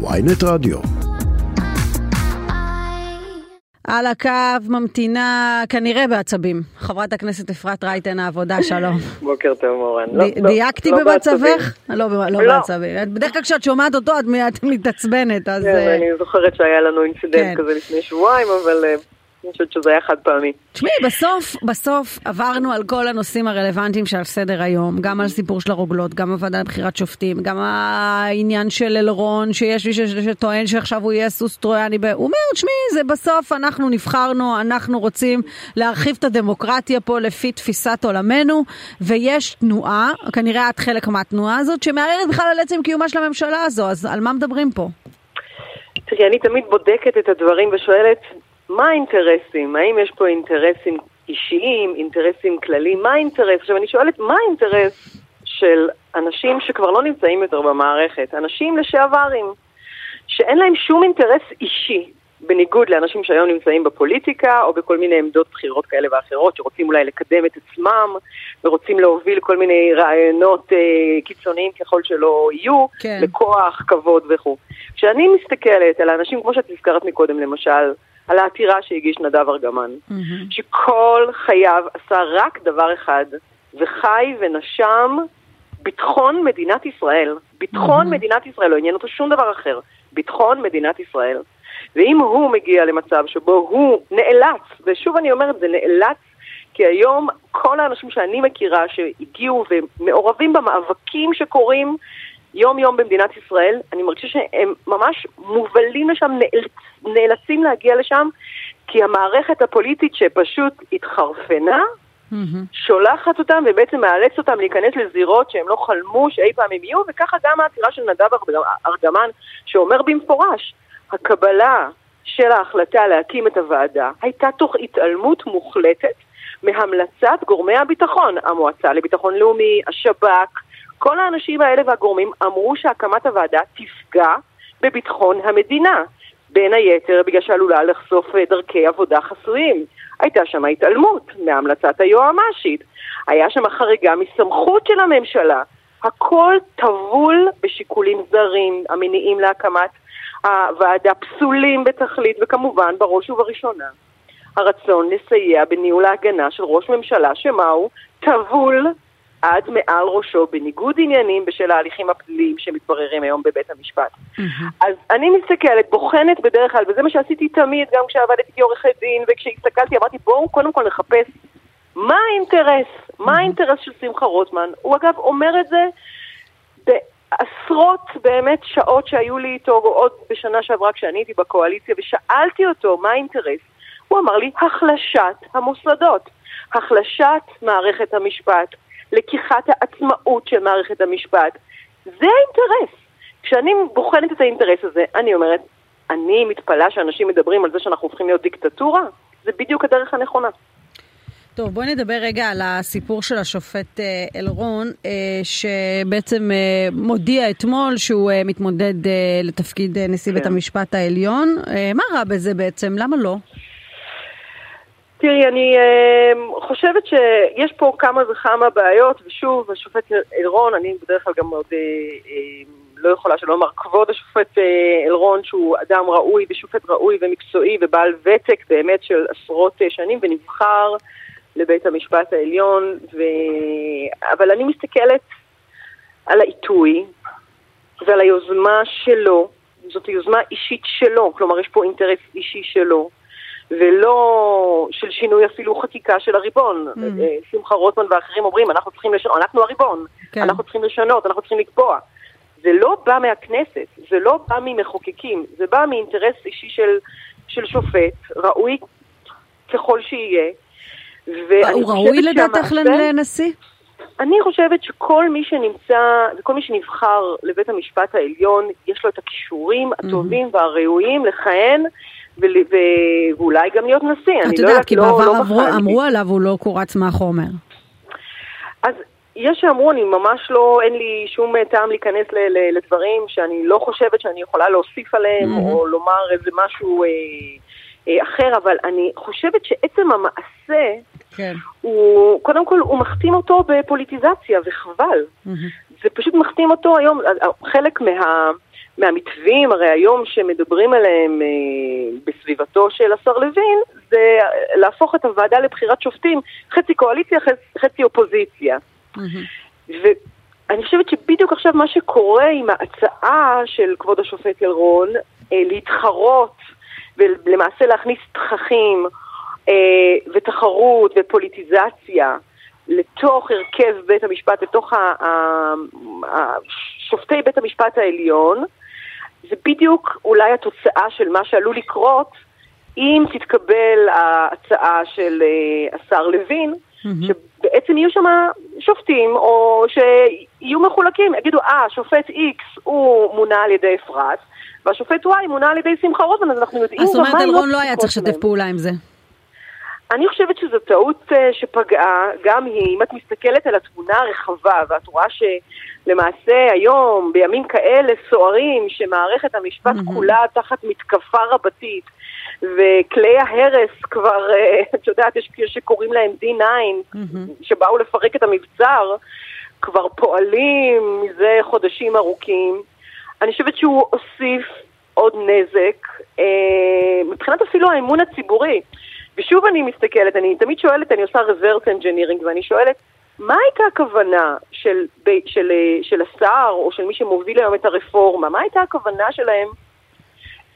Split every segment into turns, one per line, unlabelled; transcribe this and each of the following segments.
ynet רדיו.
על הקו ממתינה כנראה בעצבים. חברת הכנסת אפרת רייטן העבודה, שלום.
בוקר טוב מורן.
ד-
לא,
דייקתי
לא
במצבך? לא, לא
לא.
בעצבים. בדרך כלל כשאת שומעת אותו את מתעצבנת, אז...
כן,
אה,
אני זוכרת שהיה לנו
כן.
incident כזה לפני שבועיים, אבל אה, אני חושבת שזה היה חד פעמי.
תשמעי, בסוף, בסוף עברנו על כל הנושאים הרלוונטיים שעל סדר היום, גם על סיפור של הרוגלות, גם הוועדה לבחירת שופטים, גם העניין של אלרון, שיש מי שטוען שעכשיו הוא יהיה סוס טרויאני, הוא אומר, תשמעי, זה בסוף אנחנו נבחרנו, אנחנו רוצים להרחיב את הדמוקרטיה פה לפי תפיסת עולמנו, ויש תנועה, כנראה את חלק מהתנועה הזאת, שמערערת בכלל על עצם קיומה של הממשלה הזו, אז על מה מדברים פה?
תראי, אני תמיד בודקת את הדברים ושואלת, מה האינטרסים? האם יש פה אינטרסים אישיים, אינטרסים כלליים? מה האינטרס? עכשיו, אני שואלת, מה האינטרס של אנשים שכבר לא נמצאים יותר במערכת? אנשים לשעברים, שאין להם שום אינטרס אישי, בניגוד לאנשים שהיום נמצאים בפוליטיקה, או בכל מיני עמדות בחירות כאלה ואחרות, שרוצים אולי לקדם את עצמם, ורוצים להוביל כל מיני רעיונות אה, קיצוניים ככל שלא יהיו,
כן.
לכוח, כבוד וכו'. כשאני מסתכלת על האנשים, כמו שאת הזכרת מקודם, למשל, על העתירה שהגיש נדב ארגמן, שכל חייו עשה רק דבר אחד, וחי ונשם ביטחון מדינת ישראל. ביטחון מדינת ישראל, לא עניין אותו שום דבר אחר. ביטחון מדינת ישראל. ואם הוא מגיע למצב שבו הוא נאלץ, ושוב אני אומרת, זה נאלץ, כי היום כל האנשים שאני מכירה שהגיעו ומעורבים במאבקים שקורים יום-יום במדינת ישראל, אני מרגישה שהם ממש מובלים לשם, נאלצ, נאלצים להגיע לשם, כי המערכת הפוליטית שפשוט התחרפנה, שולחת אותם ובעצם מאלץ אותם להיכנס לזירות שהם לא חלמו שאי פעם הם יהיו, וככה גם העתירה של נדב ארגמן, שאומר במפורש, הקבלה של ההחלטה להקים את הוועדה הייתה תוך התעלמות מוחלטת מהמלצת גורמי הביטחון, המועצה לביטחון לאומי, השב"כ, כל האנשים האלה והגורמים אמרו שהקמת הוועדה תפגע בביטחון המדינה. בין היתר בגלל שעלולה לחשוף אה, דרכי עבודה חסויים. הייתה שם התעלמות מהמלצת היועמ"שית. היה שם חריגה מסמכות של הממשלה. הכל טבול בשיקולים זרים המניעים להקמת הוועדה, פסולים בתכלית, וכמובן, בראש ובראשונה, הרצון לסייע בניהול ההגנה של ראש ממשלה, שמה הוא? טבול עד מעל ראשו בניגוד עניינים בשל ההליכים הפליליים שמתבררים היום בבית המשפט. אז אני מסתכלת, בוחנת בדרך כלל, וזה מה שעשיתי תמיד, גם כשעבדתי כעורכת דין, וכשהסתכלתי אמרתי בואו קודם כל נחפש מה האינטרס, מה האינטרס של שמחה רוטמן. הוא אגב אומר את זה בעשרות באמת שעות שהיו לי איתו, עוד בשנה שעברה כשאני הייתי בקואליציה, ושאלתי אותו מה האינטרס. הוא אמר לי, החלשת המוסדות, החלשת מערכת המשפט, לקיחת העצמאות של מערכת המשפט. זה האינטרס. כשאני בוחנת את האינטרס הזה, אני אומרת, אני מתפלאה שאנשים מדברים על זה שאנחנו הופכים להיות דיקטטורה, זה בדיוק הדרך הנכונה.
טוב, בואי נדבר רגע על הסיפור של השופט אה, אלרון, אה, שבעצם אה, מודיע אתמול שהוא מתמודד לתפקיד נשיא
כן.
בית המשפט העליון. מה רע בזה בעצם? למה לא?
תראי, אני אה, חושבת שיש פה כמה וכמה בעיות, ושוב, השופט אלרון, אני בדרך כלל גם מאוד אה, אה, לא יכולה שלא לומר כבוד השופט אה, אלרון, שהוא אדם ראוי ושופט ראוי ומקצועי ובעל ותק באמת של עשרות אה, שנים, ונבחר לבית המשפט העליון, ו... אבל אני מסתכלת על העיתוי ועל היוזמה שלו, זאת יוזמה אישית שלו, כלומר יש פה אינטרס אישי שלו. ולא של שינוי אפילו חקיקה של הריבון.
Mm.
שמחה רוטמן ואחרים אומרים, אנחנו צריכים לשנות, אנחנו הריבון,
כן.
אנחנו צריכים לשנות, אנחנו צריכים לקבוע. זה לא בא מהכנסת, זה לא בא ממחוקקים, זה בא מאינטרס אישי של, של שופט, ראוי ככל שיהיה.
הוא ראוי לדעתך לנשיא?
אני חושבת שכל מי שנמצא, וכל מי שנבחר לבית המשפט העליון, יש לו את הכישורים הטובים והראויים לכהן, ו, ואולי גם להיות נשיא. אני
את
לא
יודעת,
יודעת,
כי
לא-
בעבר
לא
עברו-. אמרו עליו הוא לא קורץ מהחומר.
אז יש שאמרו, אני ממש לא, אין לי שום אה, טעם להיכנס ל, ל, לדברים שאני לא חושבת שאני יכולה להוסיף עליהם. או לומר איזה משהו אה, אה, אחר, אבל אני חושבת שעצם המעשה,
כן.
הוא, קודם כל, הוא מכתים אותו בפוליטיזציה, וחבל. זה פשוט מכתים אותו היום, חלק מה, מהמתווים, הרי היום שמדברים עליהם אה, בסביבתו של השר לוין, זה להפוך את הוועדה לבחירת שופטים, חצי קואליציה, חצי אופוזיציה. Mm-hmm. ואני חושבת שבדיוק עכשיו מה שקורה עם ההצעה של כבוד השופט אלרון, אה, להתחרות ולמעשה להכניס תככים אה, ותחרות ופוליטיזציה לתוך הרכב בית המשפט, לתוך שופטי בית המשפט העליון, זה בדיוק אולי התוצאה של מה שעלול לקרות אם תתקבל ההצעה של uh, השר לוין, mm-hmm. שבעצם יהיו שם שופטים, או שיהיו מחולקים, יגידו, אה, שופט X הוא מונה על ידי אפרת, והשופט Y מונה על ידי שמחה רוטמן, אז אנחנו יודעים...
אז זאת אומרת, אלרון לא היה צריך לשתף פעולה עם זה.
אני חושבת שזו טעות uh, שפגעה, גם היא, אם את מסתכלת על התמונה הרחבה, ואת רואה שלמעשה היום, בימים כאלה סוערים, שמערכת המשפט mm-hmm. כולה תחת מתקפה רבתית, וכלי ההרס כבר, uh, את יודעת, יש שקוראים להם D9, mm-hmm. שבאו לפרק את המבצר, כבר פועלים מזה חודשים ארוכים. אני חושבת שהוא הוסיף עוד נזק, אה, מבחינת אפילו האמון הציבורי. ושוב אני מסתכלת, אני תמיד שואלת, אני עושה reverse engineering, ואני שואלת, מה הייתה הכוונה של, של, של, של השר או של מי שמוביל היום את הרפורמה? מה הייתה הכוונה שלהם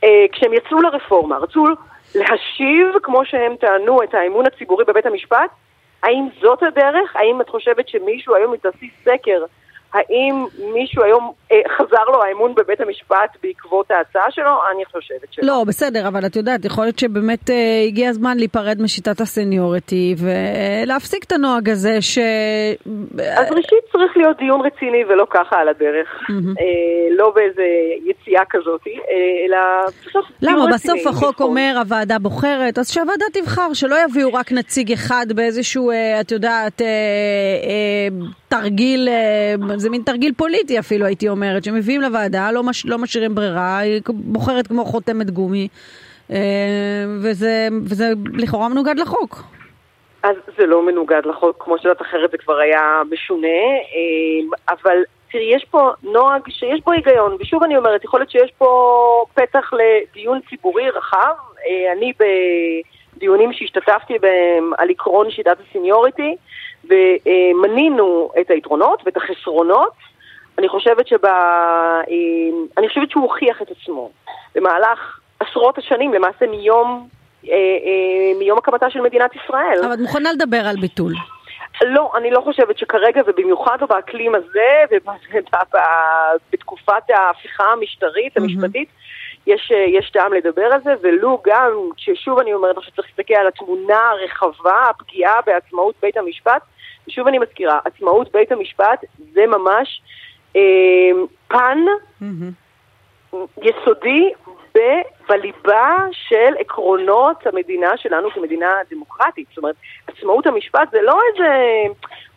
אה, כשהם יצאו לרפורמה? רצו להשיב, כמו שהם טענו, את האמון הציבורי בבית המשפט? האם זאת הדרך? האם את חושבת שמישהו היום יתעשי סקר האם מישהו היום אה, חזר לו האמון בבית המשפט בעקבות ההצעה שלו? אני חושבת שלא.
לא, בסדר, אבל את יודעת, יכול להיות שבאמת אה, הגיע הזמן להיפרד משיטת הסניוריטי ולהפסיק את הנוהג הזה ש...
אז ראשית צריך להיות דיון רציני ולא ככה על הדרך. Mm-hmm. אה, לא באיזה יציאה כזאת, אה, אלא
למה? רציני. בסוף החוק נכון. אומר הוועדה בוחרת, אז שהוועדה תבחר, שלא יביאו רק נציג אחד באיזשהו, אה, את יודעת, אה, אה, תרגיל, אה, זה מין תרגיל פוליטי אפילו, הייתי אומרת, שמביאים לוועדה, לא, מש, לא משאירים ברירה, היא בוחרת כמו חותמת גומי, אה, וזה, וזה לכאורה מנוגד לחוק.
אז זה לא מנוגד לחוק, כמו שאת אחרת זה כבר היה משונה, אה, אבל תראי, יש פה נוהג שיש בו היגיון, ושוב אני אומרת, יכול להיות שיש פה פתח לדיון ציבורי רחב. אני בדיונים שהשתתפתי בהם על עקרון שיטת הסיניוריטי, ומנינו את היתרונות ואת החסרונות. אני חושבת, שבה, אה, אני חושבת שהוא הוכיח את עצמו במהלך עשרות השנים, למעשה מיום, אה, אה, מיום הקמתה של מדינת ישראל.
אבל את מוכנה לדבר על ביטול.
לא, אני לא חושבת שכרגע, ובמיוחד לא באקלים הזה, ובתקופת ההפיכה המשטרית, המשפטית, יש, יש טעם לדבר על זה, ולו גם, ששוב אני אומרת לך שצריך להסתכל על התמונה הרחבה, הפגיעה בעצמאות בית המשפט, ושוב אני מזכירה, עצמאות בית המשפט זה ממש אה, פן mm-hmm. יסודי ב, בליבה של עקרונות המדינה שלנו כמדינה דמוקרטית. זאת אומרת, עצמאות המשפט זה לא איזה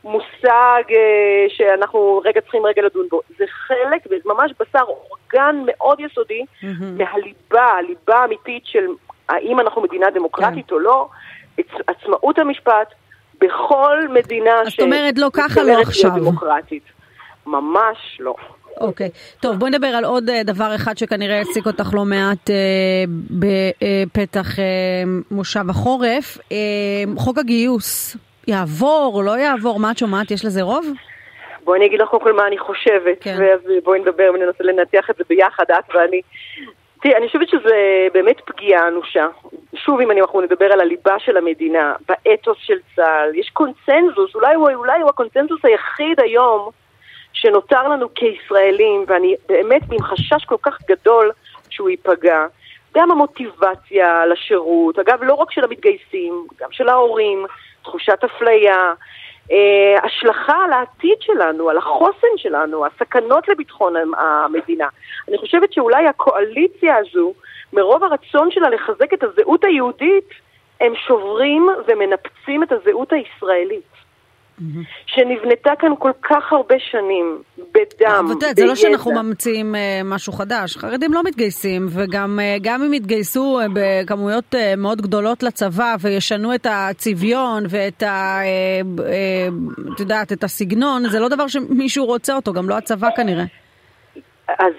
מושג אה, שאנחנו רגע צריכים רגע לדון בו, זה חלק, ממש בשר אורגן מאוד יסודי mm-hmm. מהליבה, הליבה האמיתית של האם אנחנו מדינה דמוקרטית. כן. או לא, עצמאות המשפט, בכל מדינה
זאת אומרת, לא ככה, לא עכשיו.
דמוקרטית. ממש לא.
אוקיי. Okay. טוב, בואי נדבר על עוד uh, דבר אחד שכנראה יעסיק אותך לא מעט uh, בפתח uh, מושב החורף. Uh, חוק הגיוס יעבור, לא יעבור? מה את שומעת? יש לזה רוב?
בואי אני אגיד לך קודם כל מה אני חושבת, כן. ובואי נדבר וננסה לנתח את זה ביחד, את ואני. תראי, אני חושבת שזה באמת פגיעה אנושה. שוב, אם אנחנו נדבר על הליבה של המדינה, באתוס של צה"ל, יש קונצנזוס, אולי הוא, אולי הוא הקונצנזוס היחיד היום שנותר לנו כישראלים, ואני באמת עם חשש כל כך גדול שהוא ייפגע. גם המוטיבציה לשירות, אגב, לא רק של המתגייסים, גם של ההורים, תחושת אפליה, אה, השלכה על העתיד שלנו, על החוסן שלנו, הסכנות לביטחון המדינה. אני חושבת שאולי הקואליציה הזו, מרוב הרצון שלה לחזק את הזהות היהודית, הם שוברים ומנפצים את הזהות הישראלית. שנבנתה כאן כל כך הרבה שנים, בדם,
בידע. זה לא שאנחנו ממציאים אה, משהו חדש, חרדים לא מתגייסים, וגם אה, אם יתגייסו אה, בכמויות מאוד גדולות לצבא וישנו את הצביון ואת ה... את יודעת, את הסגנון, זה לא דבר שמישהו רוצה אותו, גם לא הצבא כנראה.
אז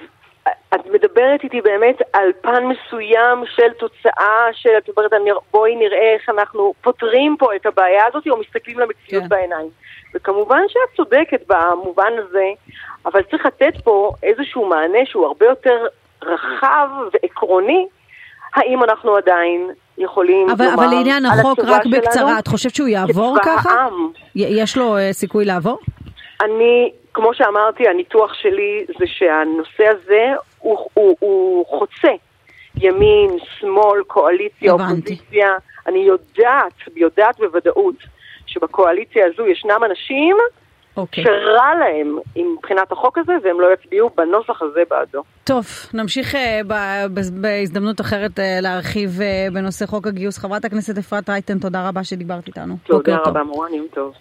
את מדברת איתי באמת על פן מסוים של תוצאה של, את אומרת, בואי נראה איך אנחנו פותרים פה את הבעיה הזאת או מסתכלים למציאות כן. בעיניים. וכמובן שאת צודקת במובן הזה, אבל צריך לתת פה איזשהו מענה שהוא הרבה יותר רחב ועקרוני, האם אנחנו עדיין יכולים
אבל,
לומר
אבל לעניין החוק, רק בקצרה, את חושבת שהוא יעבור ככה? העם. יש לו uh, סיכוי לעבור?
אני, כמו שאמרתי, הניתוח שלי זה שהנושא הזה הוא, הוא, הוא חוצה ימין, שמאל, קואליציה, הבנתי. אופוזיציה. אני יודעת, יודעת בוודאות שבקואליציה הזו ישנם אנשים okay. אוקיי. שרע להם מבחינת החוק הזה, והם לא יצביעו בנוסח הזה בעדו.
טוב, נמשיך uh, בהזדמנות אחרת uh, להרחיב uh, בנושא חוק הגיוס. חברת הכנסת אפרת רייטן, תודה רבה שדיברת איתנו.
תודה רבה, מורן, יום טוב.